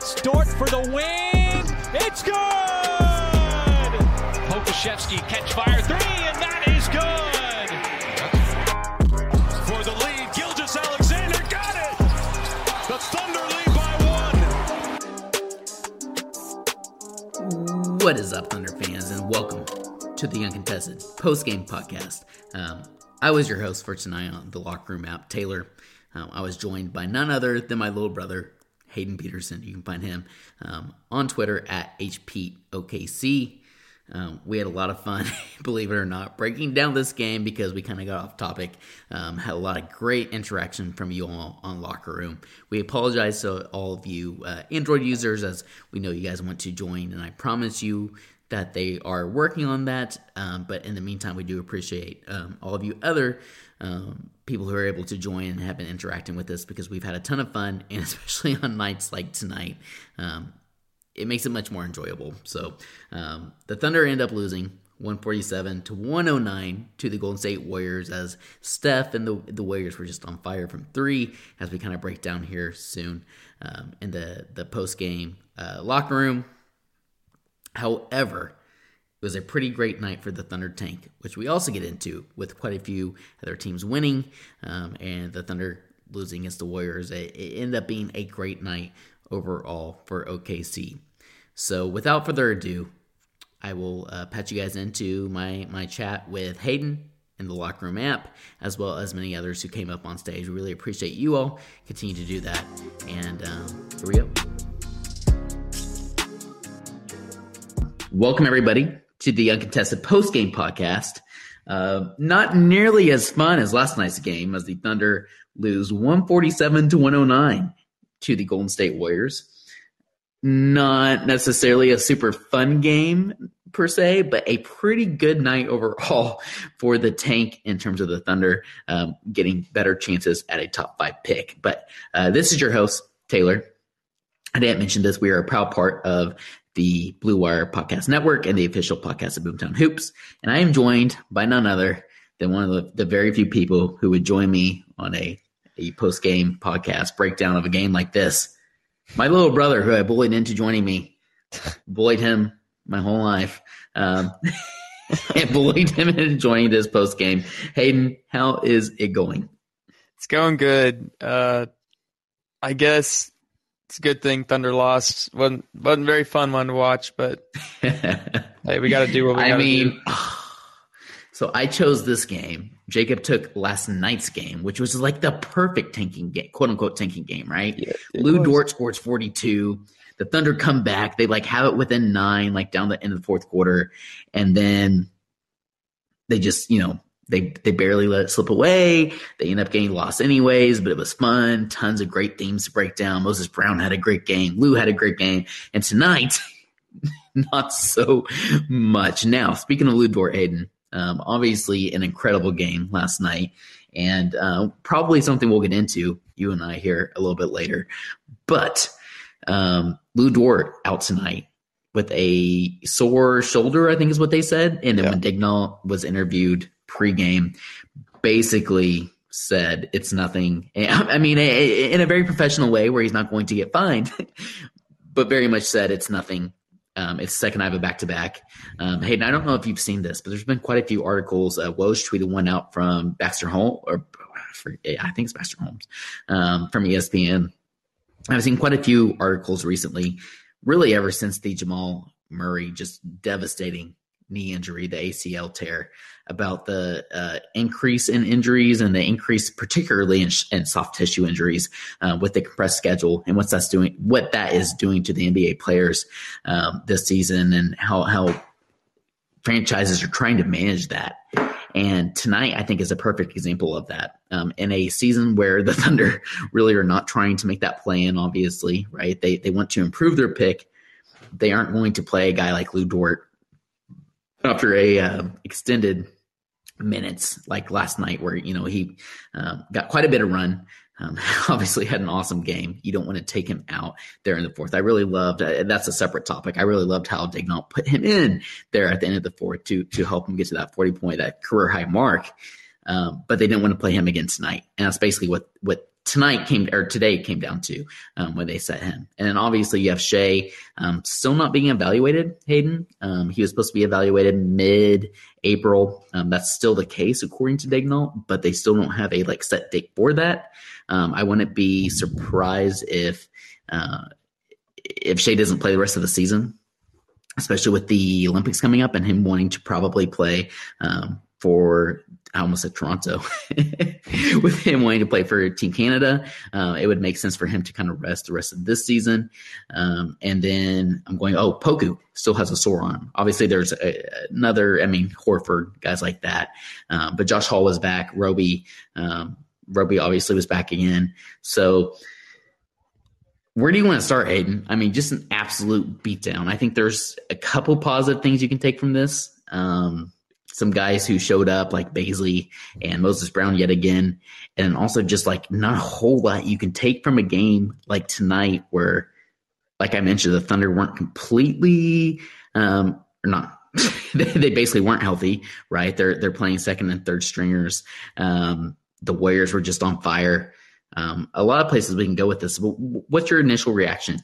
Catches, Dort for the win. It's good. Pokusevski catch fire three, and that is good. For the lead, Gilgeous-Alexander got it. The Thunder lead by one. What is up, Thunder fans, and welcome to the Uncontested Post Game Podcast. Um, I was your host for tonight on the Locker Room app, Tayler. Um, I was joined by none other than my little brother, Hayden Peterson. You can find him um, on Twitter at HPOKC. Um, we had a lot of fun, believe it or not, breaking down this game because we kind of got off topic. Um, had a lot of great interaction from you all on Locker Room. We apologize to all of you uh, Android users as we know you guys want to join, and I promise you that they are working on that. Um, but in the meantime, we do appreciate um, all of you other um, people who are able to join and have been interacting with us because we've had a ton of fun, and especially on nights like tonight, um, it makes it much more enjoyable. So um, the Thunder end up losing 147 to 109 to the Golden State Warriors as Steph and the, the Warriors were just on fire from three as we kind of break down here soon um, in the, the post game uh, locker room. However, it was a pretty great night for the Thunder tank, which we also get into with quite a few other teams winning um, and the Thunder losing against the Warriors. It, it ended up being a great night overall for OKC. So, without further ado, I will uh, patch you guys into my my chat with Hayden in the locker room app, as well as many others who came up on stage. We really appreciate you all. Continue to do that, and um, here we go. Welcome everybody to the Uncontested Post Game Podcast. Uh, not nearly as fun as last night's game, as the Thunder lose 147 to 109 to the Golden State Warriors. Not necessarily a super fun game per se, but a pretty good night overall for the tank in terms of the Thunder um, getting better chances at a top five pick. But uh, this is your host, Tayler. I didn't mention this. We are a proud part of the Blue Wire Podcast Network and the official podcast of Boomtown Hoops. And I am joined by none other than one of the, the very few people who would join me on a, a post game podcast breakdown of a game like this. My little brother, who I bullied into joining me, bullied him my whole life. Um, and bullied him into joining this post game. Hayden, how is it going? It's going good. Uh, I guess it's a good thing Thunder lost. wasn't wasn't very fun one to watch, but hey, we got to do what we. I mean, do. So I chose this game. Jacob took last night's game, which was like the perfect tanking game, quote unquote tanking game, right? Yeah, Lou was. Dort scores 42. The Thunder come back. They like have it within nine, like down the end of the fourth quarter. And then they just, you know, they they barely let it slip away. They end up getting lost anyways, but it was fun. Tons of great themes to break down. Moses Brown had a great game. Lou had a great game. And tonight, not so much. Now, speaking of Lou Dort, Hayden, um, obviously an incredible game last night, and uh, probably something we'll get into you and I here a little bit later. But um, Lou Dort out tonight with a sore shoulder, I think is what they said. And then Yeah. when Daigneault was interviewed pregame, basically said it's nothing. I mean, in a very professional way where he's not going to get fined, but very much said it's nothing. Um, it's second I have a back to back. Hayden, I don't know if you've seen this, but there's been quite a few articles. Uh, Woj tweeted one out from Baxter Holmes, or I think it's Baxter Holmes um, from ESPN. I've seen quite a few articles recently, really ever since the Jamal Murray just devastating knee injury, the ACL tear, about the uh, increase in injuries and the increase, particularly in, in soft tissue injuries, uh, with the compressed schedule and what's that's doing, what that is doing to the NBA players um, this season, and how how franchises are trying to manage that. And tonight, I think, is a perfect example of that. Um, in a season where the Thunder really are not trying to make that play in, obviously, right? They they want to improve their pick. They aren't going to play a guy like Lou Dort after a uh, extended minutes like last night, where you know he um, got quite a bit of run. Um, obviously, had an awesome game. You don't want to take him out there in the fourth. I really loved. Uh, that's a separate topic. I really loved how Daigneault put him in there at the end of the fourth to to help him get to that forty point, that career high mark. Um, but they didn't want to play him again tonight, and that's basically what what tonight came or today came down to um, when they set him. And then obviously you have Shai um, still not being evaluated. Hayden, um, he was supposed to be evaluated mid April. Um, that's still the case according to Daigneault, but they still don't have a like set date for that. Um, I wouldn't be surprised if uh, if Shai doesn't play the rest of the season, especially with the Olympics coming up and him wanting to probably play um, for I almost said Toronto. With him wanting to play for Team Canada, uh, it would make sense for him to kind of rest the rest of this season. Um, and then I'm going, oh, Poku still has a sore arm. Obviously, there's a, another, I mean, Horford, guys like that. Um, but Josh Hall was back. Roby, um, Roby obviously was back again. So, where do you want to start, Hayden? I mean, just an absolute beatdown. I think there's a couple positive things you can take from this. Um, some guys who showed up like Bazley and Moses Brown yet again, and also just like not a whole lot you can take from a game like tonight where, like I mentioned, the Thunder weren't completely um, or not. they basically weren't healthy, right? They're they're playing second and third stringers. Um, the Warriors were just on fire. Um, a lot of places we can go with this. But what's your initial reaction?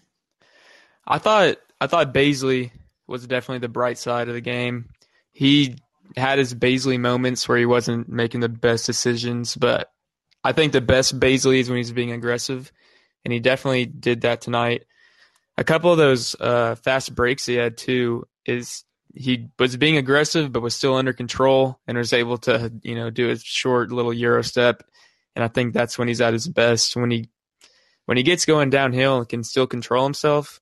I thought I thought Bazley was definitely the bright side of the game. He had his Bazley moments where he wasn't making the best decisions, but I think the best Bazley is when he's being aggressive, and he definitely did that tonight. A couple of those uh, fast breaks he had too is he was being aggressive but was still under control and was able to you know do a short little euro step, and I think that's when he's at his best when he when he gets going downhill and can still control himself.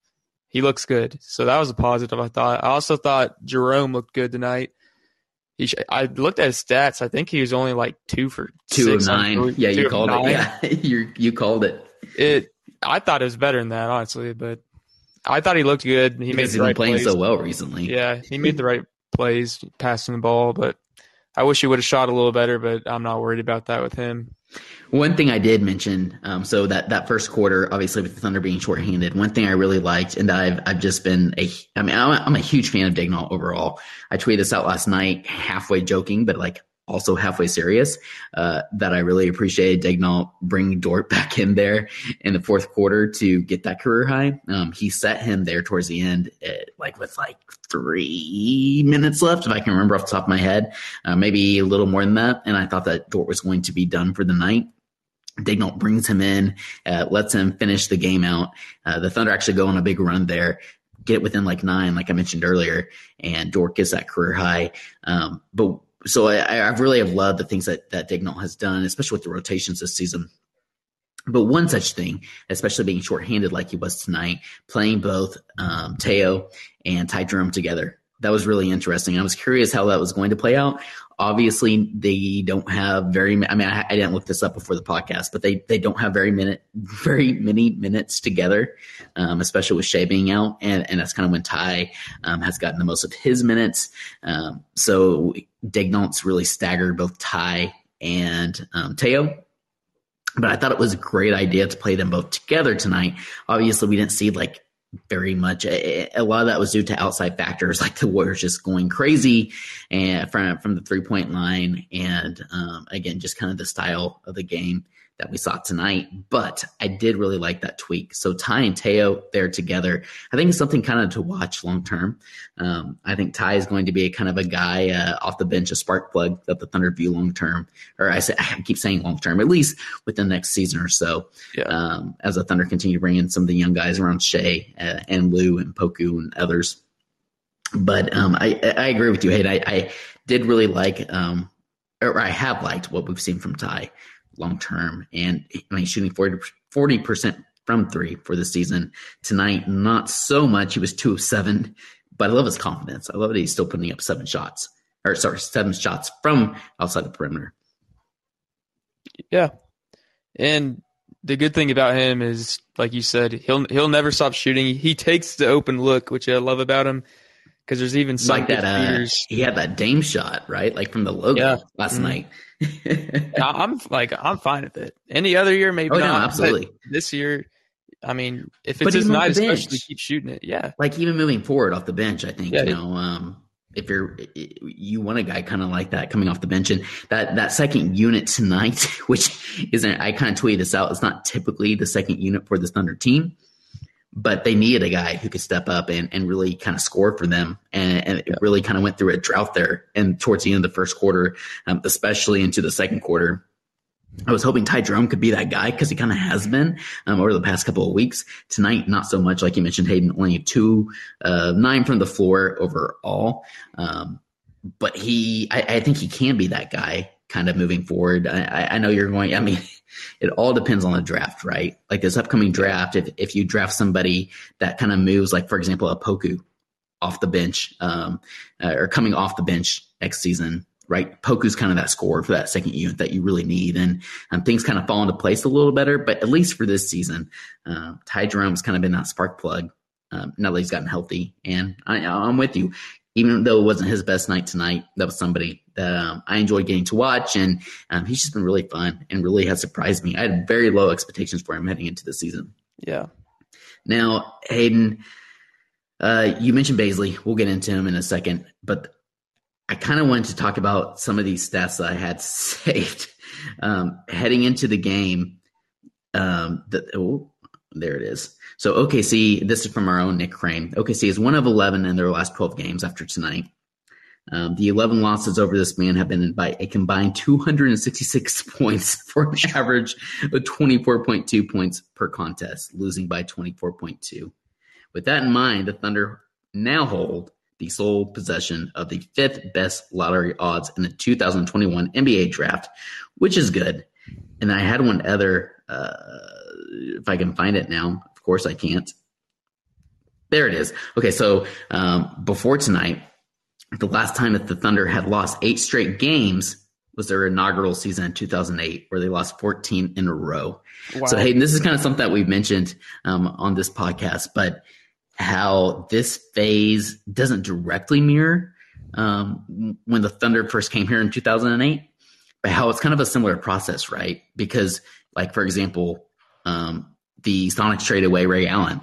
He looks good, so that was a positive. I thought. I also thought Jerome looked good tonight. He, sh- I looked at his stats. I think he was only like two for Two six of nine. three- Yeah, you called nine. it. Yeah, you you called it. It. I thought it was better than that, honestly, but I thought he looked good. He He made the been right playing plays. so well recently. Yeah, he made the right plays, passing the ball. But I wish he would have shot a little better. But I'm not worried about that with him. One thing I did mention, um, so that that first quarter, obviously with the Thunder being shorthanded, one thing I really liked, and I've I've just been a, I mean, I'm a, I'm a huge fan of Daigneault overall. I tweeted this out last night, halfway joking, but like also halfway serious. Uh, that I really appreciated Daigneault bringing Dort back in there in the fourth quarter to get that career high. Um, he set him there towards the end, at, like with like three minutes left, if I can remember off the top of my head, uh, maybe a little more than that. And I thought that Dort was going to be done for the night. Daigneault brings him in, uh, lets him finish the game out. Uh, the Thunder actually go on a big run there, get it within like nine, like I mentioned earlier, and Dort gets that career high. Um, but so I, I really have loved the things that that Daigneault has done, especially with the rotations this season. But one such thing, especially being shorthanded like he was tonight, playing both um, Teo and Ty Jerome together, that was really interesting. I was curious how that was going to play out. Obviously, they don't have very. I mean, I, I, didn't look this up before the podcast, but they they don't have very minute very many minutes together, um, especially with Shai being out, and and that's kind of when Ty um, has gotten the most of his minutes. Um, so Daigneault's really staggered both Ty and um, Teo. But I thought it was a great idea to play them both together tonight. Obviously, we didn't see like very much. A, lot of that was due to outside factors, like the Warriors just going crazy and from from the three point line, and um, again, just kind of the style of the game that we saw tonight. But I did really like that tweak. So Ty and Teo there together, I think is something kind of to watch long term. Um, I think Ty is going to be a kind of a guy uh, off the bench, a spark plug that the Thunder view long term. Or I, say, I keep saying long term, at least within the next season or so. Yeah. Um, as the Thunder continue to bring in some of the young guys around Shai uh, and Lou and Poku and others. But um, I, I agree with you, Hayden. I, I did really like, um, or I have liked what we've seen from Ty long term. And I mean, shooting 40 percent from three for the season tonight. Not so much. He was two of seven, but I love his confidence. I love that he's still putting up seven shots, or sorry, seven shots from outside the perimeter. Yeah, and the good thing about him is, like you said, he'll he'll never stop shooting. He takes the open look, which I love about him. Because there's even some like that. Uh, he had that Dame shot, right? Like from the logo yeah. last mm-hmm. night. I'm like I'm fine with it. Any other year, maybe oh, not. No, absolutely. This year, I mean, if it's his night, especially keep shooting it. Yeah. Like even moving forward off the bench, I think yeah, you know, um, if you're you want a guy kind of like that coming off the bench, and that that second unit tonight, which isn't I kind of tweeted this out. It's not typically the second unit for this Thunder team but they needed a guy who could step up and, and really kind of score for them. And, and it really kind of went through a drought there. And towards the end of the first quarter, um, especially into the second quarter, I was hoping Ty Jerome could be that guy because he kind of has been um, over the past couple of weeks. Tonight, not so much. Like you mentioned, Hayden only two, uh, nine from the floor overall. Um, but he, I, I, think he can be that guy kind of moving forward. I, I know you're going. I mean, it all depends on the draft, right? Like this upcoming draft, if, if you draft somebody that kind of moves, like for example, a Poku off the bench, um, uh, or coming off the bench next season, right? Poku's kind of that score for that second unit that you really need. And um, things kind of fall into place a little better, but at least for this season, uh, Ty Jerome's kind of been that spark plug. Um, now that he's gotten healthy, and I, I'm with you even though it wasn't his best night tonight, that was somebody that um, I enjoyed getting to watch, and um, he's just been really fun and really has surprised me. I had very low expectations for him heading into the season. Yeah. Now, Hayden, uh, you mentioned Bazley. We'll get into him in a second, but I kind of wanted to talk about some of these stats that I had saved um, heading into the game. Um, the, oh, there it is. So OKC, this is from our own Nick Crane. OKC is one of 11 in their last 12 games after tonight. Um, the 11 losses over this man have been by a combined 266 points for an average of 24.2 points per contest, losing by 24.2. With that in mind, the Thunder now hold the sole possession of the fifth best lottery odds in the 2021 NBA draft, which is good. And I had one other, uh, if I can find it now, Of course I can't. There it is. Okay, so um, before tonight, the last time that the Thunder had lost eight straight games was their inaugural season in 2008, where they lost 14 in a row. Wow. So, Hayden, this is kind of something that we've mentioned um, on this podcast, but how this phase doesn't directly mirror um, when the Thunder first came here in 2008, but how it's kind of a similar process, right? Because, like, for example, um, the Sonics traded away Ray Allen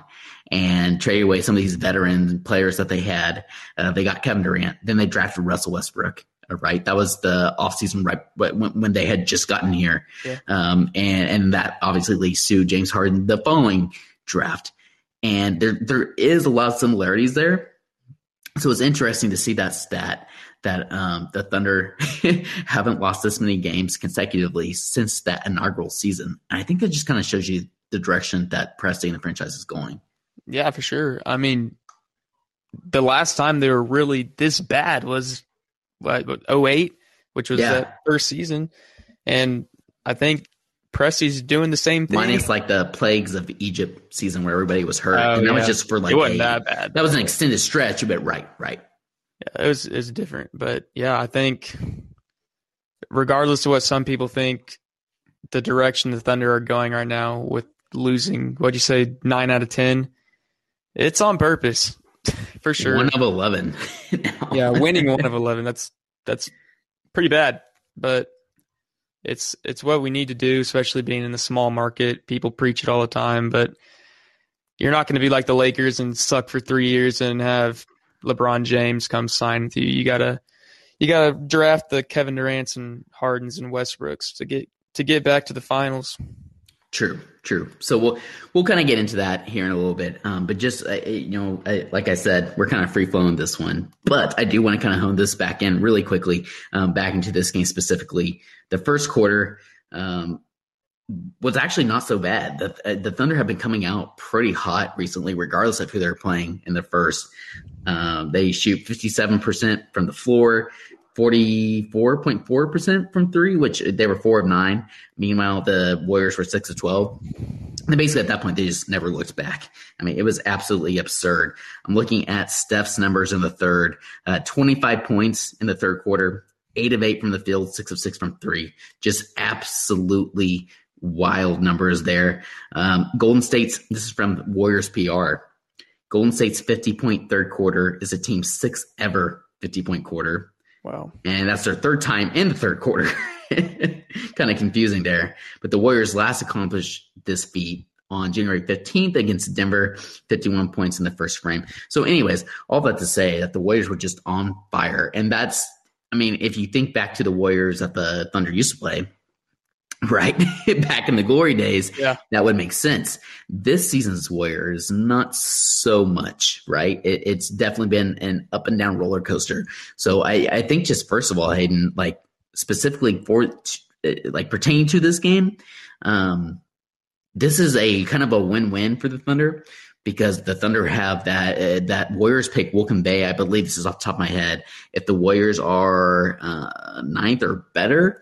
and traded away some of these veteran players that they had. Uh, they got Kevin Durant. Then they drafted Russell Westbrook. Uh, right, that was the offseason right when, when they had just gotten here, yeah. um, and and that obviously leads to James Harden the following draft. And there there is a lot of similarities there. So it's interesting to see that stat that um, the Thunder haven't lost this many games consecutively since that inaugural season. And I think that just kind of shows you the direction that Presti and the franchise is going. Yeah, for sure. I mean, the last time they were really this bad was what, 08 which was Yeah. that first season. And I think Presti's doing the same thing. Minus like the plagues of Egypt season where everybody was hurt, Oh, and that was just for like it wasn't a- that bad. that was an extended stretch. But right, right. Yeah, it was it was different, but yeah, I think regardless of what some people think, the direction the Thunder are going right now with losing, what'd you say, nine out of ten, it's on purpose for sure. One of eleven. yeah, winning one of eleven, that's that's pretty bad, but it's it's what we need to do, especially being in the small market. People preach it all the time, but you're not going to be like the Lakers and suck for three years and have LeBron James come sign with you. You gotta you gotta draft the Kevin Durant's and Hardens and Westbrooks to get to get back to the finals. True, true. So we'll we'll kind of get into that here in a little bit. Um, but just uh, you know, I, like I said, we're kind of free flowing this one. But I do want to kind of hone this back in really quickly, um, back into this game specifically. The first quarter um, was actually not so bad. The uh, the Thunder have been coming out pretty hot recently, regardless of who they're playing in the first. Um, they shoot fifty seven percent from the floor. 44.4% from three, which they were four of nine. Meanwhile, the Warriors were six of 12. And basically, at that point, they just never looked back. I mean, it was absolutely absurd. I'm looking at Steph's numbers in the third uh, 25 points in the third quarter, eight of eight from the field, six of six from three. Just absolutely wild numbers there. Um, Golden State's, this is from Warriors PR. Golden State's 50 point third quarter is a team's sixth ever 50 point quarter Wow. and that's their third time in the third quarter. kind of confusing there. But the Warriors last accomplished this feat on January 15th against Denver, 51 points in the first frame. So, anyways, all that to say that the Warriors were just on fire. And that's, I mean, if you think back to the Warriors that the Thunder used to play, right? back in the glory days, Yeah. that would make sense. This season's Warriors, not so much, right? It, it's definitely been an up and down roller coaster. So I, I think just first of all, Hayden, like specifically for uh, like pertaining to this game, um, this is a kind of a win-win for the Thunder because the Thunder have that uh, that Warriors pick will convey. I believe this is off the top of my head. If the Warriors are uh, ninth or better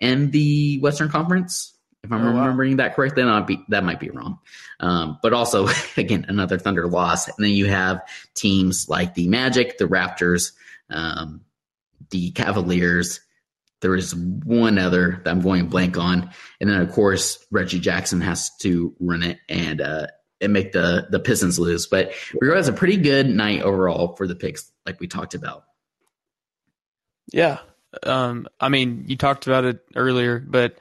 in the Western Conference, if I'm Oh, wow. remembering that correctly, might be that might be wrong. Um, but also, again, another Thunder loss, and then you have teams like the Magic, the Raptors, um, the Cavaliers. There is one other that I'm going blank on, and then of course Reggie Jackson has to run it and uh, and make the the Pistons lose. But we regardless, a pretty good night overall for the picks, like we talked about. Yeah. Um, I mean, you talked about it earlier, but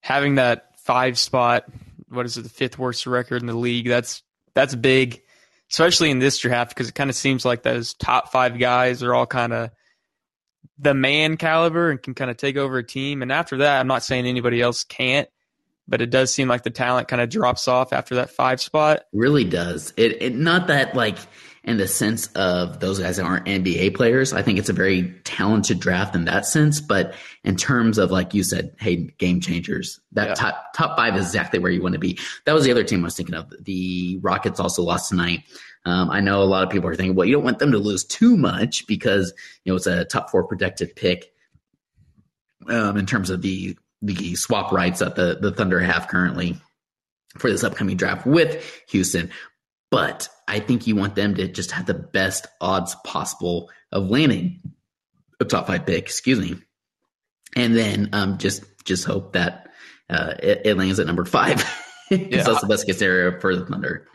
having that five spot, what is it, the fifth worst record in the league, that's that's big, especially in this draft, because it kind of seems like those top five guys are all kind of the man caliber and can kind of take over a team. And after that, I'm not saying anybody else can't, but it does seem like the talent kind of drops off after that five spot. really does. It, it not that like in the sense of those guys that aren't NBA players. I think it's a very talented draft in that sense. But in terms of like you said, hey, game changers, that Yeah. top top five is exactly where you want to be. That was the other team I was thinking of. The Rockets also lost tonight. Um, I know a lot of people are thinking, well, you don't want them to lose too much because you know it's a top four protected pick um, in terms of the the swap rights that the the Thunder have currently for this upcoming draft with Houston. But I think you want them to just have the best odds possible of landing a top five pick. Excuse me, and then um, just just hope that uh, it, it lands at number five. Yeah. that's the best case scenario for the Thunder.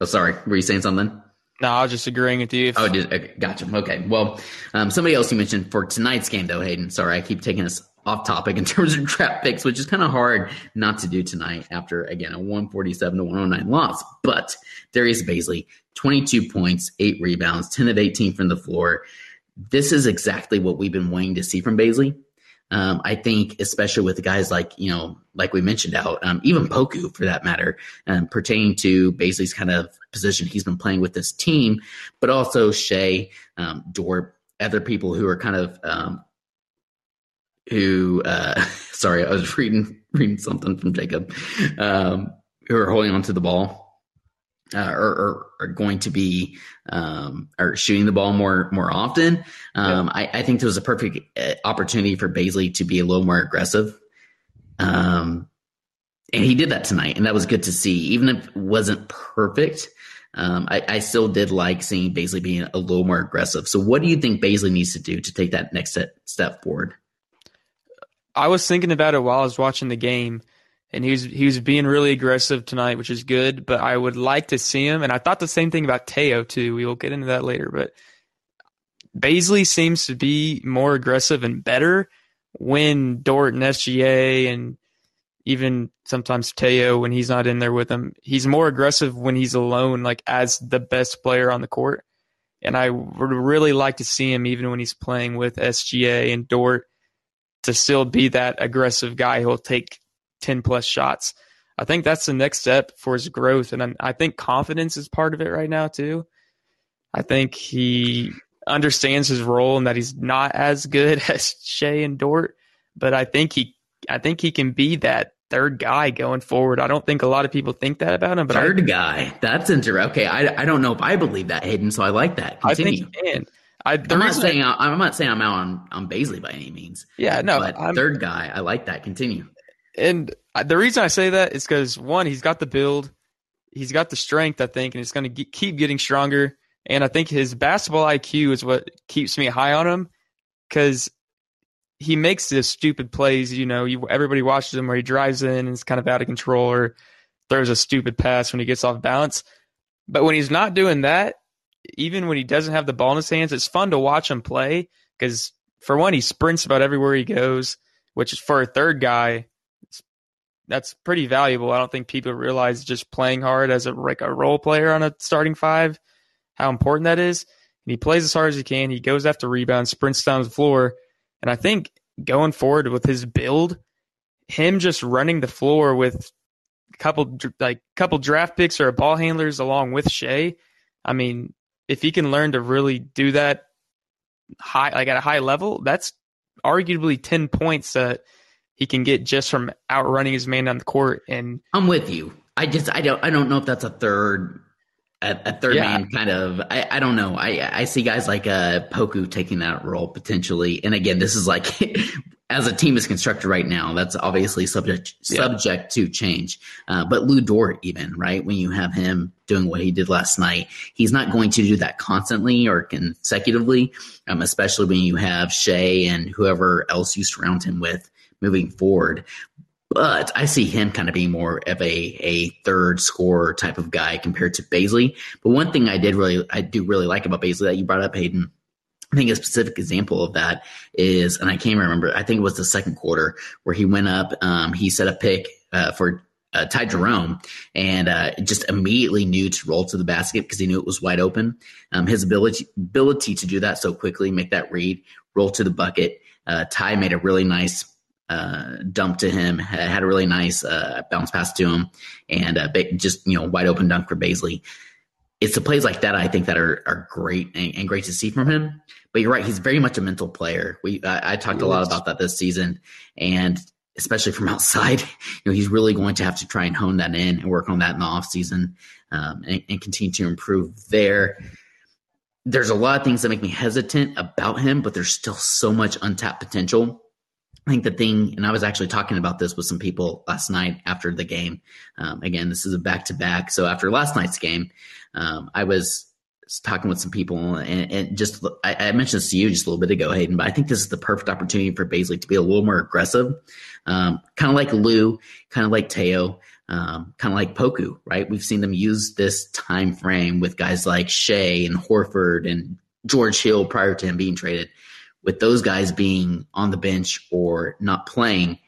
Oh, sorry. Were you saying something? No, I was just agreeing with you. If, Oh, did, okay, gotcha. Okay. Well, um, somebody else you mentioned for tonight's game, though, Hayden. Sorry, I keep taking us off topic in terms of trap picks, which is kind of hard not to do tonight after, again, a 147 to 109 loss. But Darius Bazley, 22 points, eight rebounds, 10 of 18 from the floor. This is exactly what we've been waiting to see from Bazley. Um, I think, especially with guys like, you know, like we mentioned out, um, even Poku for that matter, um, pertaining to Bazley's kind of position he's been playing with this team, but also Shai, um, Dort, other people who are kind of, um, who, uh, sorry, I was reading, reading something from Jacob, um, who are holding on to the ball. uh, are, are, are, going to be um, are shooting the ball more more often. Um, yeah. I, I, think there was a perfect uh, opportunity for Bazley to be a little more aggressive. Um, and he did that tonight, and that was good to see. Even if it wasn't perfect, um, I, I, still did like seeing Bazley being a little more aggressive. So, what do you think Bazley needs to do to take that next step, step forward? I was thinking about it while I was watching the game and he was he was being really aggressive tonight, which is good. But I would like to see him, and I thought the same thing about Teo too. We will get into that later, but Bazley seems to be more aggressive and better when Dort and SGA and even sometimes Teo when he's not in there with him. He's more aggressive when he's alone, like as the best player on the court. And I would really like to see him even when he's playing with SGA and Dort to still be that aggressive guy who'll take 10 plus shots. I think that's the next step for his growth. And I think confidence is part of it right now, too. I think he understands his role and that he's not as good as Shai and Dort, but I think he, I think he can be that third guy going forward. I don't think a lot of people think that about him. But third I, guy, that's interesting. Okay, I, I don't know if I believe that, Hayden. So I like that. Continue. I think he can. I, am not saying I, am not saying I'm out on on Bazley by any means. Yeah, no. But I'm, third guy, I like that. Continue. And the reason I say that is because one, he's got the build, he's got the strength, I think, and he's going to keep getting stronger. And I think his basketball IQ is what keeps me high on him because he makes this stupid plays. You know, you, everybody watches him where he drives in and is kind of out of control or throws a stupid pass when he gets off balance. But when he's not doing that, even when he doesn't have the ball in his hands, it's fun to watch him play because, for one, he sprints about everywhere he goes, which is for a third guy that's pretty valuable. I don't think people realize just playing hard as a like a role player on a starting five, how important that is. And he plays as hard as he can. He goes after rebounds, sprints down the floor, and I think going forward with his build, him just running the floor with a couple like couple draft picks or ball handlers along with Shai. I mean, if he can learn to really do that high like at a high level, that's arguably ten points that he can get just from outrunning his man on the court. And I'm with you. I just I don't I don't know if that's a third a, a third yeah. man kind of I, I don't know. I I see guys like uh Poku taking that role potentially. And again, this is like as a team is constructed right now, that's obviously subject yeah. subject to change. Uh, but Lou Dort, even right when you have him doing what he did last night, he's not going to do that constantly or consecutively. Um, especially when you have Shai and whoever else you surround him with moving forward. But I see him kind of being more of a, a third scorer type of guy compared to Bazley. But one thing I did really, I do really like about Bazley that you brought up, Hayden, I think a specific example of that is, and I can't remember, I think it was the second quarter where he went up, um, he set a pick uh, for uh, Ty Jerome and uh, just immediately knew to roll to the basket because he knew it was wide open. Um, his ability ability to do that so quickly, make that read, roll to the bucket. Uh, Ty made a really nice uh, dump to him, had a really nice uh, bounce pass to him, and just you know wide open dunk for Bazley. It's the plays like that I think that are are great and, and great to see from him. But you're right, he's very much a mental player. We I, I talked a lot about that this season, and especially from outside, you know he's really going to have to try and hone that in and work on that in the off season, um, and, and continue to improve there there's a lot of things that make me hesitant about him, but there's still so much untapped potential I think the thing, and I was actually talking about this with some people last night after the game. Um, again, this is a back to back. So after last night's game, um, I was talking with some people and, and just, I, I, mentioned this to you just a little bit ago, Hayden, but I think this is the perfect opportunity for Bazley to be a little more aggressive. Um, kind of like Lou, kind of like Teo, um, kind of like Poku, right? We've seen them use this time frame with guys like Shai and Horford and George Hill prior to him being traded with those guys being on the bench or not playing,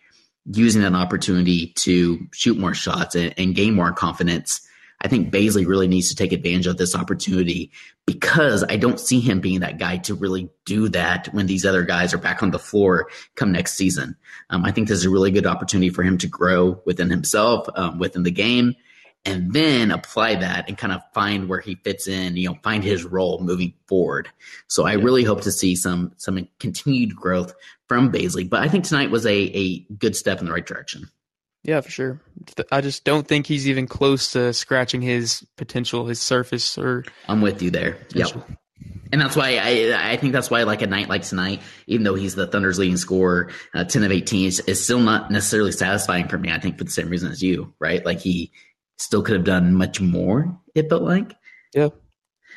using that opportunity to shoot more shots and, and gain more confidence. I think Bazley really needs to take advantage of this opportunity because I don't see him being that guy to really do that when these other guys are back on the floor come next season. Um, I think there's a really good opportunity for him to grow within himself, um, within the game, and then apply that and kind of find where he fits in, you know, find his role moving forward. So I really hope to see some some continued growth from Bazley. But I think tonight was a, a good step in the right direction. Yeah, for sure. I just don't think he's even close to scratching his potential, his surface. Or I'm with you there. Potential. Yep. And that's why I I think that's why like a night like tonight, even though he's the Thunder's leading scorer, uh, ten of eighteen is, is still not necessarily satisfying for me. I think for the same reason as you, right? Like he still could have done much more. It felt like. Yeah.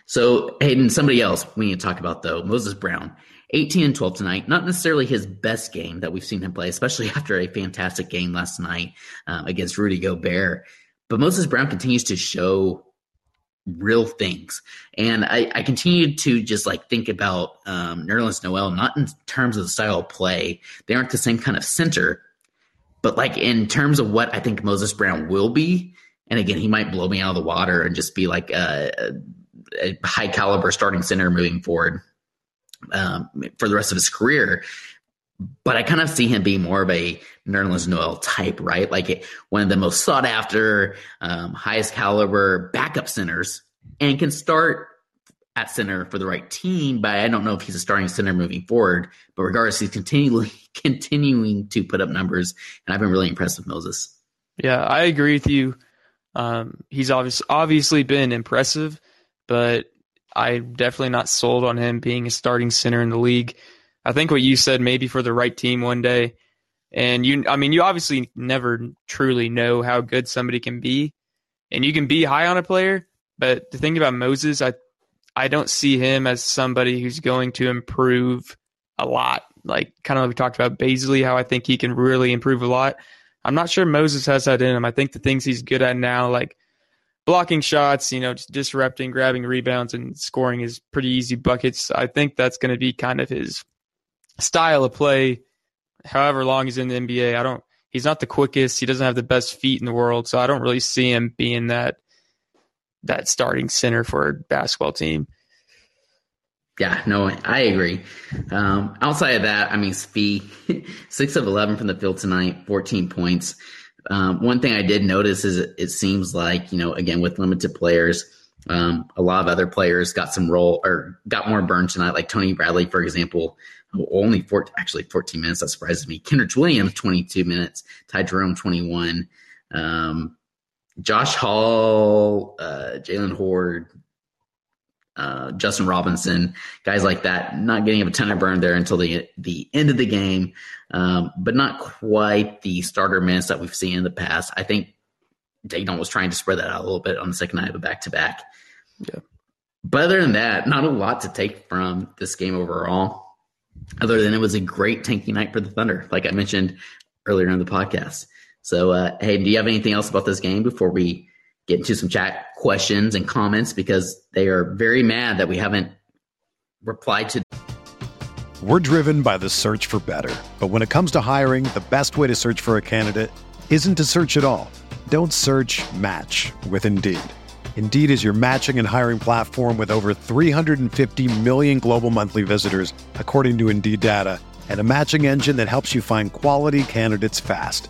So Hayden, somebody else we need to talk about though, Moses Brown. 18 and 12 tonight. Not necessarily his best game that we've seen him play, especially after a fantastic game last night um, against Rudy Gobert. But Moses Brown continues to show real things. And I, I continue to just like think about um, Nerlens Noel, not in terms of the style of play. They aren't the same kind of center, but like in terms of what I think Moses Brown will be. And again, he might blow me out of the water and just be like a, a high caliber starting center moving forward um, for the rest of his career. But I kind of see him being more of a Nerlens Noel type, right? Like one of the most sought after, um, highest caliber backup centers, and can start at center for the right team. But I don't know if he's a starting center moving forward. But regardless, he's continually continuing to put up numbers, and I've been really impressed with Moses. Yeah, I agree with you. Um, he's obviously obviously been impressive, but I'm definitely not sold on him being a starting center in the league. I think what you said, maybe for the right team one day. And you, I mean, you obviously never truly know how good somebody can be, and you can be high on a player. But the thing about Moses, I, I don't see him as somebody who's going to improve a lot. Like kind of like we talked about Bazley, how I think he can really improve a lot. I'm not sure Moses has that in him. I think the things he's good at now, like blocking shots, you know, just disrupting, grabbing rebounds, and scoring his pretty easy buckets. I think that's going to be kind of his style of play. However long he's in the NBA, I don't. He's not the quickest. He doesn't have the best feet in the world, so I don't really see him being that that starting center for a basketball team. Yeah, no, I agree. Um, outside of that, I mean, Svi, six of eleven from the field tonight, fourteen points. Um, one thing I did notice is it, it, seems like, you know, again, with limited players, um, a lot of other players got some role or got more burn tonight, like Tony Bradley, for example, only four, actually 14 minutes. That surprises me. Kenrich Williams, 22 minutes. Ty Jerome, 21. Um, Josh Hall, uh, Jaylen Hoard, uh, Justin Robinson, guys like that, not getting a ton of burn there until the the end of the game, um, but not quite the starter minutes that we've seen in the past. I think Dayton was trying to spread that out a little bit on the second night of a back to back. Yeah. But other than that, not a lot to take from this game overall, other than it was a great tanky night for the Thunder, like I mentioned earlier in the podcast. So, uh, hey, do you have anything else about this game before we get into some chat questions and comments because they are very mad that we haven't replied to. We're driven by the search for better. But when it comes to hiring, the best way to search for a candidate isn't to search at all. Don't search match with Indeed. Indeed is your matching and hiring platform with over 350 million global monthly visitors, according to Indeed data, and a matching engine that helps you find quality candidates fast.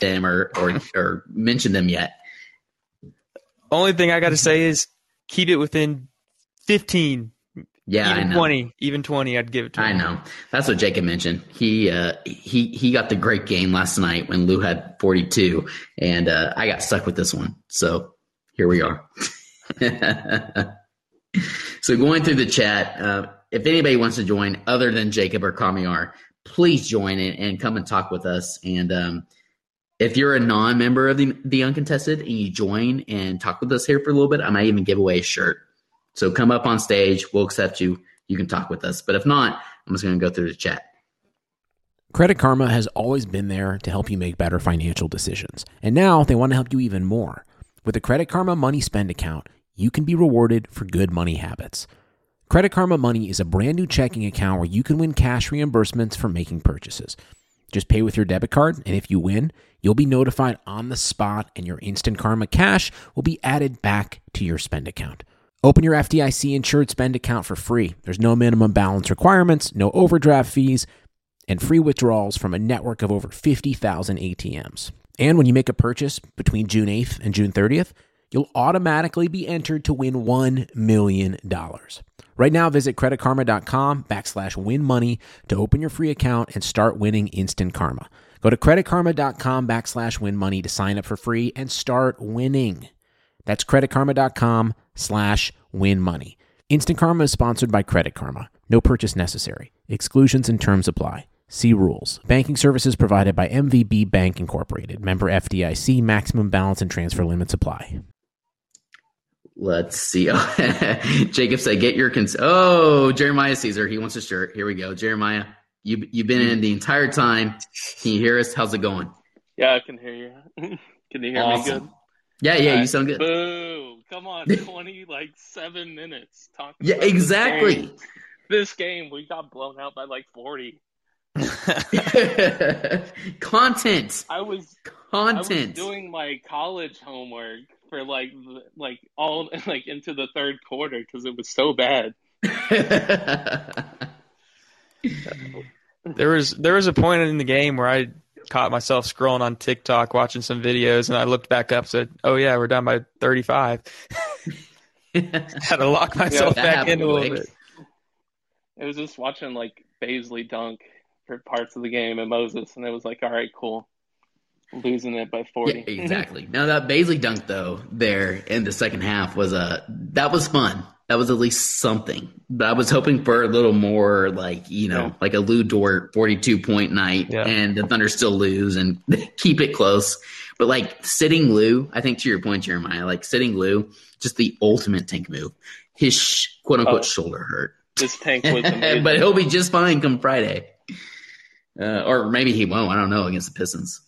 Them or, or, or mention them yet. Only thing I got to say is keep it within 15. Yeah, even 20, even 20, I'd give it to I him. know. That's what Jacob mentioned. He uh, he he got the great game last night when Lou had 42, and uh, I got stuck with this one. So here we are. so going through the chat, uh, if anybody wants to join other than Jacob or Kamiar, please join in and come and talk with us. And um, if you're a non-member of the, the uncontested and you join and talk with us here for a little bit, I might even give away a shirt. So come up on stage, we'll accept you. You can talk with us. But if not, I'm just going to go through the chat. Credit Karma has always been there to help you make better financial decisions, and now they want to help you even more. With the Credit Karma Money Spend account, you can be rewarded for good money habits. Credit Karma Money is a brand new checking account where you can win cash reimbursements for making purchases. Just pay with your debit card, and if you win, you'll be notified on the spot, and your Instant Karma cash will be added back to your spend account. Open your FDIC insured spend account for free. There's no minimum balance requirements, no overdraft fees, and free withdrawals from a network of over 50,000 ATMs. And when you make a purchase between June 8th and June 30th, you'll automatically be entered to win $1 million. Right now, visit creditkarma.com backslash win money to open your free account and start winning instant karma. Go to creditkarma.com backslash win money to sign up for free and start winning. That's creditkarma.com slash win money. Instant Karma is sponsored by Credit Karma. No purchase necessary. Exclusions and terms apply. See rules. Banking services provided by MVB Bank Incorporated. Member FDIC. Maximum balance and transfer limits apply. Let's see. Jacob said, "Get your cons." Oh, Jeremiah Caesar. He wants a shirt. Here we go. Jeremiah, you you've been in the entire time. Can you hear us? How's it going? Yeah, I can hear you. can you hear Awesome. me good? Yeah, yeah. You sound good. Boo! Come on, twenty like seven minutes talking. Yeah, about this exactly. game. This game, we got blown out by like forty. Content. I was I was Content. doing my college homework for like like all like into the third quarter because it was so bad. There was there was a point in the game where I caught myself scrolling on TikTok watching some videos and I looked back up and said, "Oh yeah, we're down by 35." Had to lock myself that back happened in a little bit. It was just watching like Bazley dunk for parts of the game and Moses, and it was like, all right, cool, losing it by Yeah, forty. exactly. Now that Bazley dunk though, there in the second half was a that was fun. That was at least something. But I was hoping for a little more, like you know, Yeah. like a Lu Dort forty-two point night, Yeah. and the Thunder still lose and keep it close. But like sitting Lu, I think to your point, Jeremiah, like sitting Lu, just the ultimate tank move. His sh- quote unquote Oh. shoulder hurt, This tank was amazing. but he'll be just fine come Friday. Uh, or maybe he won't. I don't know against the Pistons.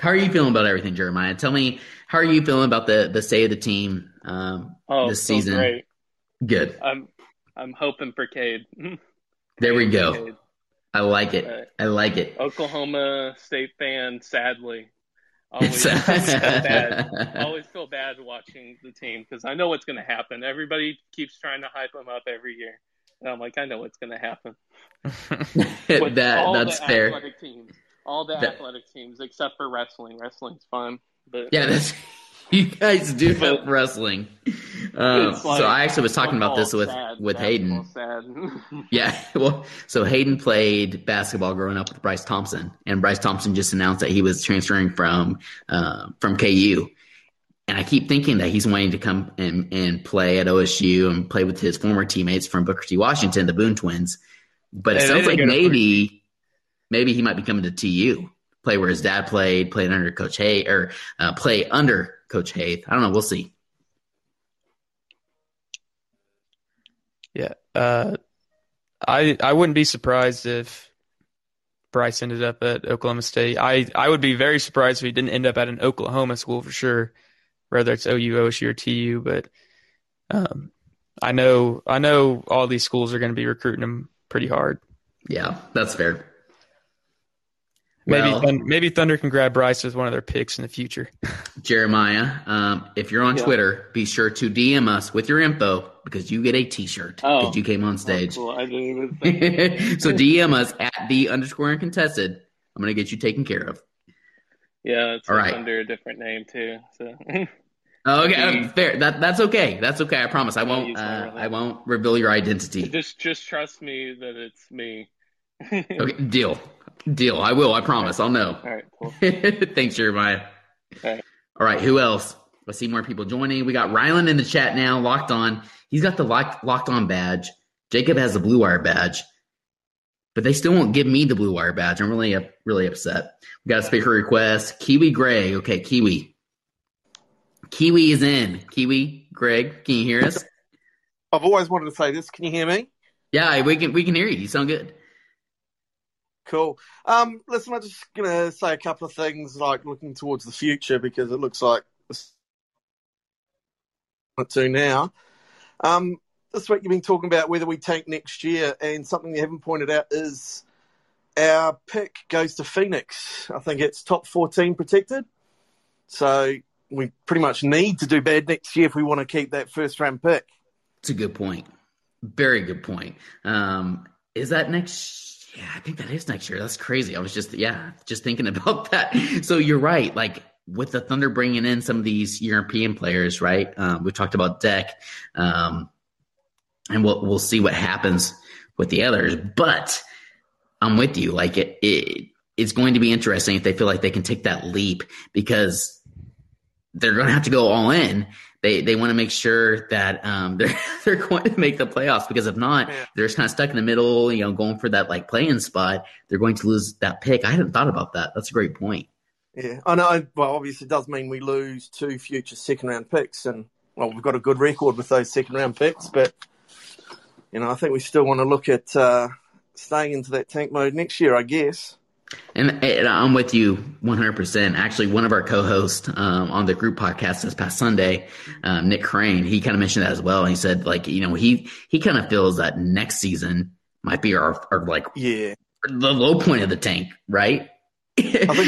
How are you feeling about everything, Jeremiah? Tell me, how are you feeling about the the state of the team um, oh, this so season? great. Good. I'm I'm hoping for Cade. There we go. Cade. I like it. Right. I like it. Oklahoma State fan, sadly, always It's- feel bad. Always feel bad watching the team because I know what's going to happen. Everybody keeps trying to hype them up every year, and I'm like, I know what's going to happen. That that's fair. Teams, all the That- athletic teams except for wrestling. Wrestling's fun, but Yeah, that's you guys do have But- wrestling. Um, like so I actually was talking about this with sad, with Hayden. Sad. Yeah, well, so Hayden played basketball growing up with Bryce Thompson, and Bryce Thompson just announced that he was transferring from uh, from KU. And I keep thinking that he's wanting to come and, and play at OSU and play with his former teammates from Booker T. Washington, the Boone Twins. But it Hey, they sounds like maybe maybe he might be coming to TU, play where his dad played, played under Coach Hay or uh, play under Coach Haith. I don't know. We'll see. Yeah. Uh, I I wouldn't be surprised if Bryce ended up at Oklahoma State. I I would be very surprised if he didn't end up at an Oklahoma school for sure, whether it's OU, OSU, or TU. But um, I know I know all these schools are going to be recruiting him pretty hard. Yeah, that's fair. Maybe Well- Thun- maybe Thunder can grab Bryce as one of their picks in the future. Jeremiah, um, if you're on Yeah. Twitter, be sure to DM us with your info because you get a T-shirt because Oh. you came on stage. Cool. I didn't even think. so DM us at the underscore uncontested. I'm gonna get you taken care of. Yeah, it's All like right. under a different name too. So Oh, okay, uh, fair. That that's okay. That's okay. I promise. I won't. Uh, I won't reveal your identity. just just trust me that it's me. Okay, deal, deal. I will. I promise. I'll know. All right, cool. Thanks, Jeremiah. All right. All right, who else? I see more people joining. We got Rylan in the chat now, locked on. He's got the locked, locked on badge. Jacob has the blue wire badge, but they still won't give me the blue wire badge. I'm really, up, really upset. We got a speaker request. Kiwi Greg. Okay, Kiwi. Kiwi is in. Kiwi, Greg, can you hear us? I've always wanted to say this. Can you hear me? Yeah, we can. We can hear you. You sound good. Cool. Um, listen, I'm just gonna say a couple of things, like looking towards the future, because it looks like to now. Um, this week you've been talking about whether we tank next year, and something you haven't pointed out is our pick goes to Phoenix. I think it's top 14 protected. So we pretty much need to do bad next year if we want to keep that first round pick. It's a good point. Very good point. Um, is that next? Yeah, I think that is next year. That's crazy. I was just, yeah, just thinking about that. So you're right. Like with the Thunder bringing in some of these European players, right? Um, we talked about Deck, um, and we'll we'll see what happens with the others. But I'm with you. Like it, it it's going to be interesting if they feel like they can take that leap because they're going to have to go all in. They they want to make sure that um, they're they're going to make the playoffs because if not, yeah. they're just kind of stuck in the middle. You know, going for that like playing spot. They're going to lose that pick. I hadn't thought about that. That's a great point. Yeah, I know. Well, obviously, it does mean we lose two future second round picks, and well, we've got a good record with those second round picks, but you know, I think we still want to look at uh, staying into that tank mode next year, I guess. And, and I'm with you 100%. Actually, one of our co-hosts um, on the group podcast this past Sunday, um, Nick Crane, he kind of mentioned that as well. And He said, like, you know, he he kind of feels that next season might be our, our like yeah the low point of the tank, right?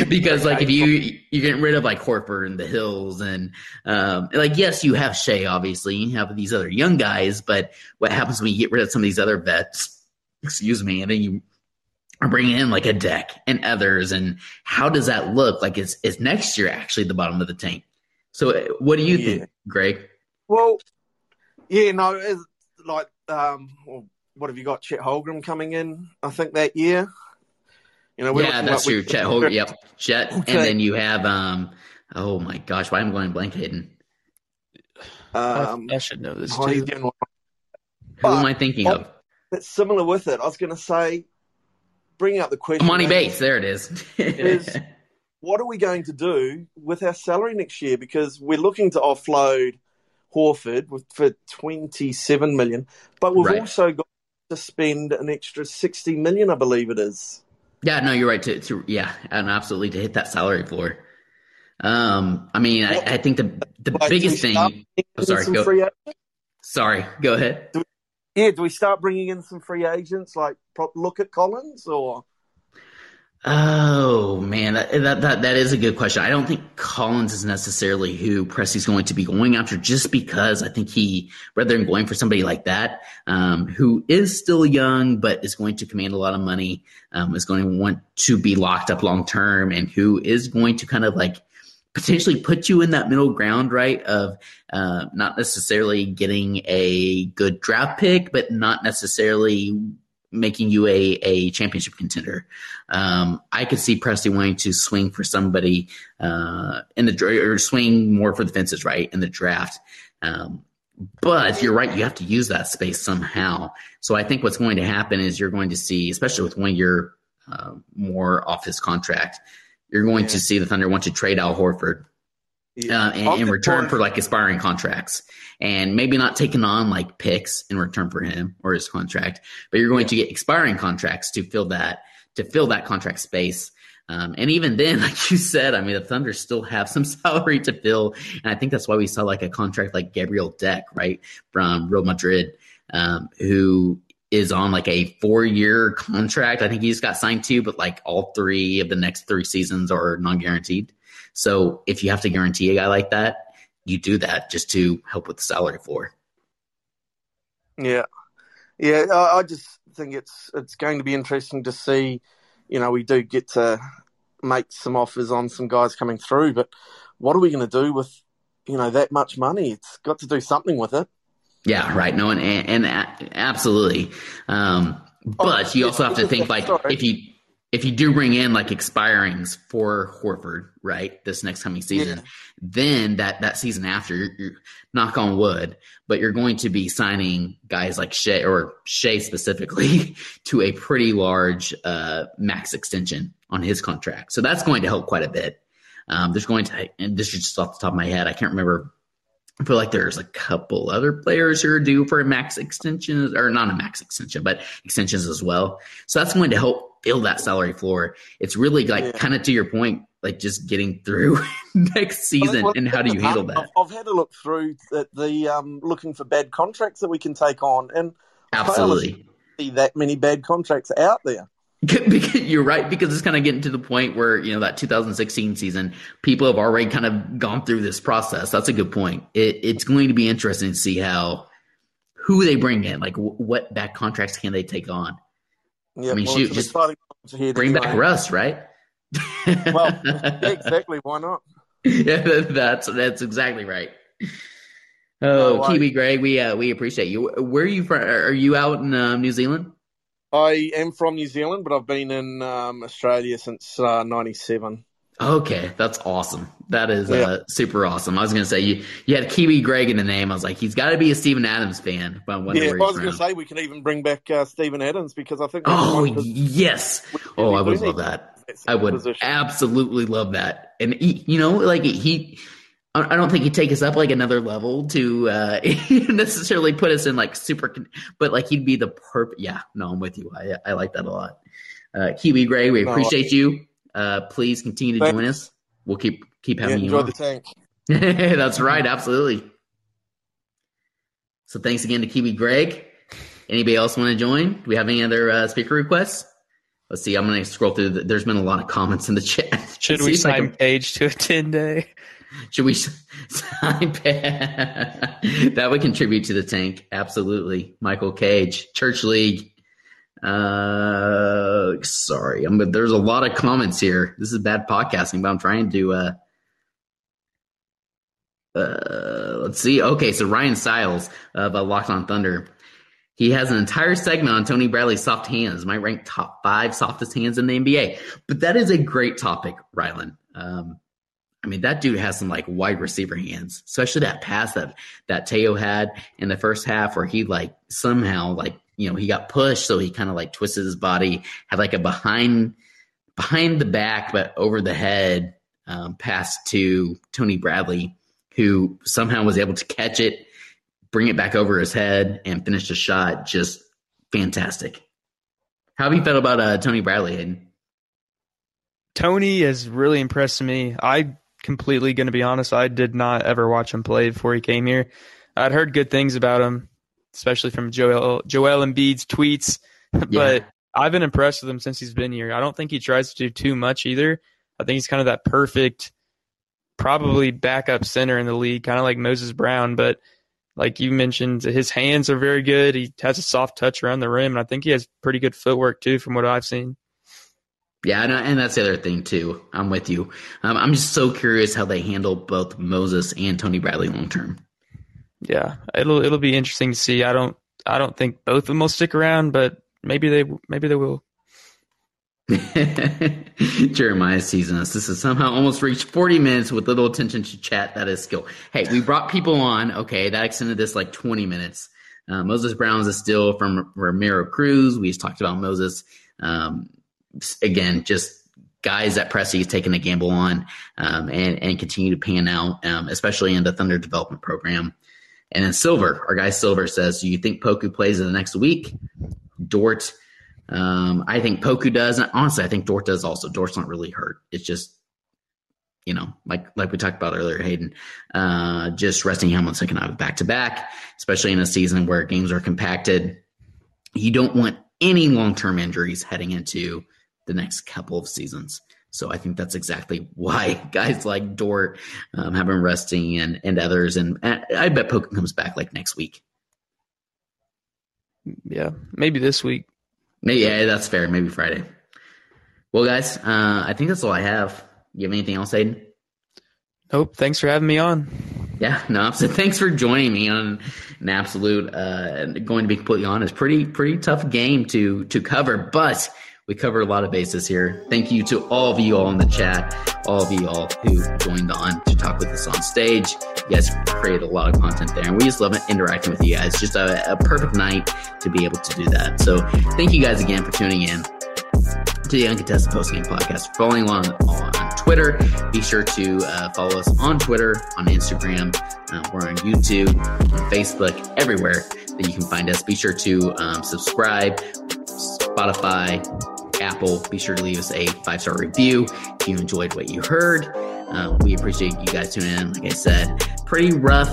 because like if you you're getting rid of like Horford and the Hills and um, like yes you have Shai obviously you have these other young guys but what happens when you get rid of some of these other vets excuse me and then you are bringing in like a deck and others and how does that look like is is next year actually the bottom of the tank so uh, what do you yeah. think Greg well yeah no it's like um well, what have you got Chet Holmgren coming in I think that year you know, yeah, that's true. Chet Holmgren, yep, Chet, okay. and then you have um. Oh my gosh, why am I going blank, hidden Um, I, I, should know this too. Who am I thinking of? It's similar with it. I was going to say, bringing up the question. Emoni Bates, there it is. is what are we going to do with our salary next year? Because we're looking to offload Horford with, for twenty seven million, but we've right. also got to spend an extra sixty million, I believe it is. Yeah, no, you're right. To, to yeah, and absolutely to hit that salary floor. Um, I mean, I, I think the the biggest thing. Oh, sorry, go. Sorry, go ahead. Do, yeah, do we start bringing in some free agents like look at Collins or? Oh man, that, that that is a good question. I don't think Collins is necessarily who Presti's going to be going after, just because I think he, rather than going for somebody like that, um, who is still young but is going to command a lot of money, um, is going to want to be locked up long term, and who is going to kind of like potentially put you in that middle ground, right? Of uh, not necessarily getting a good draft pick, but not necessarily making you a, a championship contender. Um, I could see Presti wanting to swing for somebody uh, in the or swing more for the fences, right, in the draft. Um, but you're right, you have to use that space somehow. So I think what's going to happen is you're going to see, especially with one year uh, more off his contract, you're going yeah. to see the Thunder want to trade Al Horford yeah. uh, in, in return for like expiring contracts and maybe not taking on like picks in return for him or his contract, but you're going yeah. to get expiring contracts to fill that to fill that contract space. Um, and even then, like you said, I mean, the Thunder still have some salary to fill, and I think that's why we saw like a contract like Gabriel Deck, right, from Real Madrid, um, who is on like a four year contract. I think he just got signed to, but like all three of the next three seasons are non guaranteed. So if you have to guarantee a guy like that, you do that just to help with the salary floor. Yeah, yeah. I, I just think it's it's going to be interesting to see. You know, we do get to make some offers on some guys coming through, but what are we going to do with you know that much money? It's got to do something with it. Yeah, right. No, and and, and absolutely. Um, but oh, you also have to think like sorry. if you if you do bring in like expirings for Horford, right, this next coming season, yeah. then that that season after, you're, you're, knock on wood, but you're going to be signing guys like Shai or Shai specifically to a pretty large uh, max extension on his contract. So that's going to help quite a bit. Um, there's going to, and this is just off the top of my head, I can't remember. I feel like there's a couple other players who are due for a max extension, or not a max extension, but extensions as well. So that's going to help build that salary floor. It's really like Yeah. kind of to your point, like just getting through next season. Well, and how do you handle I've, that? I've had a look through the, the um, looking for bad contracts that we can take on, and Absolutely. see that many bad contracts out there. You're right because it's kind of getting to the point where you know that 2016 season, people have already kind of gone through this process. That's a good point. It, it's going to be interesting to see how who they bring in, like wh- what back contracts can they take on. Yeah, I mean, well, shoot, just Bring back. Russ, right? Well, exactly. Why not? yeah, that's that's exactly right. Oh, No, Kiwi Greg, we uh, we appreciate you. Where are you from? Are you out in uh, New Zealand? I am from New Zealand, but I've been in um, Australia since uh, '97. Okay, that's awesome. That is Yeah. uh, super awesome. I was gonna say you you had Kiwi Greg in the name. I was like, he's got to be a Steven Adams fan. But Yeah, I was going to say we can even bring back uh, Steven Adams because I think Oh one of his- yes. Oh, I would love that. that I would position. absolutely love that. And he, you know, like he, I I don't think he'd take us up like another level to uh necessarily put us in like super, con- but like he'd be the perfect. Yeah, no, I'm with you. I I like that a lot. Uh, Kiwi Greg, we appreciate you. Uh, please continue to Thanks. join us. We'll keep keep Yeah, having you enjoy the tank. That's right, absolutely. So thanks again to Kiwi Greg. Anybody else want to join? Do we have any other uh, speaker requests? Let's see. I'm going to scroll through. The, there's been a lot of comments in the chat. Should we sign can- Page to a 10 day? Should we sign? that would contribute to the tank. Absolutely. Michael Cage, Church League. Uh, sorry, I'm, but there's a lot of comments here. This is bad podcasting, but I'm trying to. Uh, uh, let's see. Okay, so Rylan Stiles of uh, Locked On Thunder. He has an entire segment on Tony Bradley's soft hands, might rank top five softest hands in the NBA. But that is a great topic, Rylan. Um, I mean, that dude has some like wide receiver hands, especially that pass that that Teo had in the first half, where he like somehow like you know he got pushed, so he kind of like twisted his body, had like a behind behind the back but over the head um, pass to Tony Bradley, who somehow was able to catch it, bring it back over his head, and finish the shot. Just fantastic. How have you felt about uh, Tony Bradley, Hayden? Tony has really impressed me. I completely going to be honest, I did not ever watch him play before he came here. I'd heard good things about him, especially from Joel Joel Embiid's tweets, but I've been impressed with him since he's been here. I don't think he tries to do too much either. I think he's kind of that perfect, probably backup center in the league, kind of like Moses Brown. But like you mentioned, his hands are very good. He has a soft touch around the rim, and I think he has pretty good footwork too, from what I've seen. Yeah, and, and that's the other thing too. I'm with you. Um, I'm just so curious how they handle both Moses and Tony Bradley long term. Yeah, it'll it'll be interesting to see. I don't I don't think both of them will stick around, but maybe they maybe they will. Jeremiah teasing us. This has somehow almost reached 40 minutes with little attention to chat. That is skill. Hey, we brought people on. Okay, that extended this like 20 minutes. Uh, Moses Brown's a still from Ramiro Cruz. We just talked about Moses. Um, again, just guys that Presti's taking a gamble on um, and, and continue to pan out, um, especially in the Thunder Development Program. And then Silver, our guy Silver says, Do you think Poku plays in the next week? Dort, um, I think Poku does. And honestly, I think Dort does also. Dort's not really hurt. It's just, you know, like like we talked about earlier, Hayden, uh, just resting him on second out back to back, especially in a season where games are compacted. You don't want any long term injuries heading into the next couple of seasons. So I think that's exactly why guys like Dort um, have been resting and, and others. And I bet Poku comes back like next week. Yeah, maybe this week. Maybe, yeah, that's fair. Maybe Friday. Well, guys, uh, I think that's all I have. You have anything else, Hayden? Nope. Thanks for having me on. Yeah, no, so thanks for joining me on an absolute, uh, going to be completely honest, pretty, pretty tough game to, to cover, but we cover a lot of bases here. Thank you to all of you all in the chat, all of you all who joined on to talk with us on stage. You guys create a lot of content there, and we just love interacting with you guys. Just a, a perfect night to be able to do that. So thank you guys again for tuning in to the Uncontested Postgame Podcast. Following along on Twitter, be sure to uh, follow us on Twitter, on Instagram. Uh, we're on YouTube, on Facebook, everywhere that you can find us. Be sure to um, subscribe, Spotify, Apple, be sure to leave us a five star review if you enjoyed what you heard. Uh, we appreciate you guys tuning in. Like I said, pretty rough,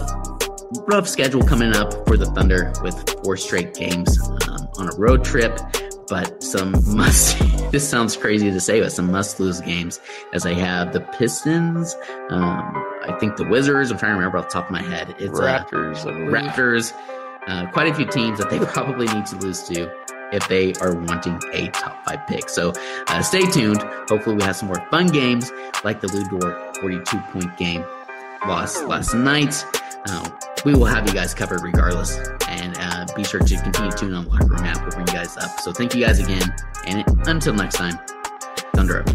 rough schedule coming up for the Thunder with four straight games um, on a road trip, but some must. this sounds crazy to say, but some must lose games as I have the Pistons. Um, I think the Wizards. I'm trying to remember off the top of my head. It's Raptors. Uh, Raptors. Uh, quite a few teams that they probably need to lose to if they are wanting a top five pick. So uh, stay tuned. Hopefully, we have some more fun games like the Lu Dort 42 point game lost last night. Uh, we will have you guys covered regardless. And uh, be sure to continue tuning on Locker Room app. We'll bring you guys up. So thank you guys again. And until next time, Thunder up.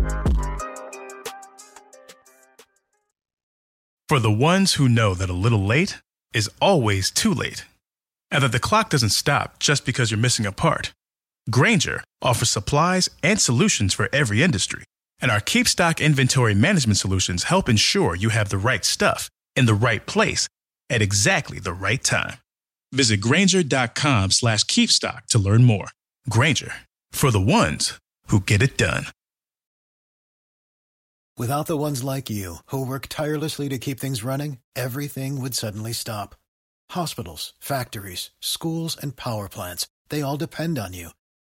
For the ones who know that a little late is always too late, and that the clock doesn't stop just because you're missing a part, Grainger offers supplies and solutions for every industry. And our Keep Stock inventory management solutions help ensure you have the right stuff in the right place at exactly the right time. Visit Grainger.com slash keepstock to learn more. Grainger, for the ones who get it done. Without the ones like you, who work tirelessly to keep things running, everything would suddenly stop. Hospitals, factories, schools, and power plants, they all depend on you.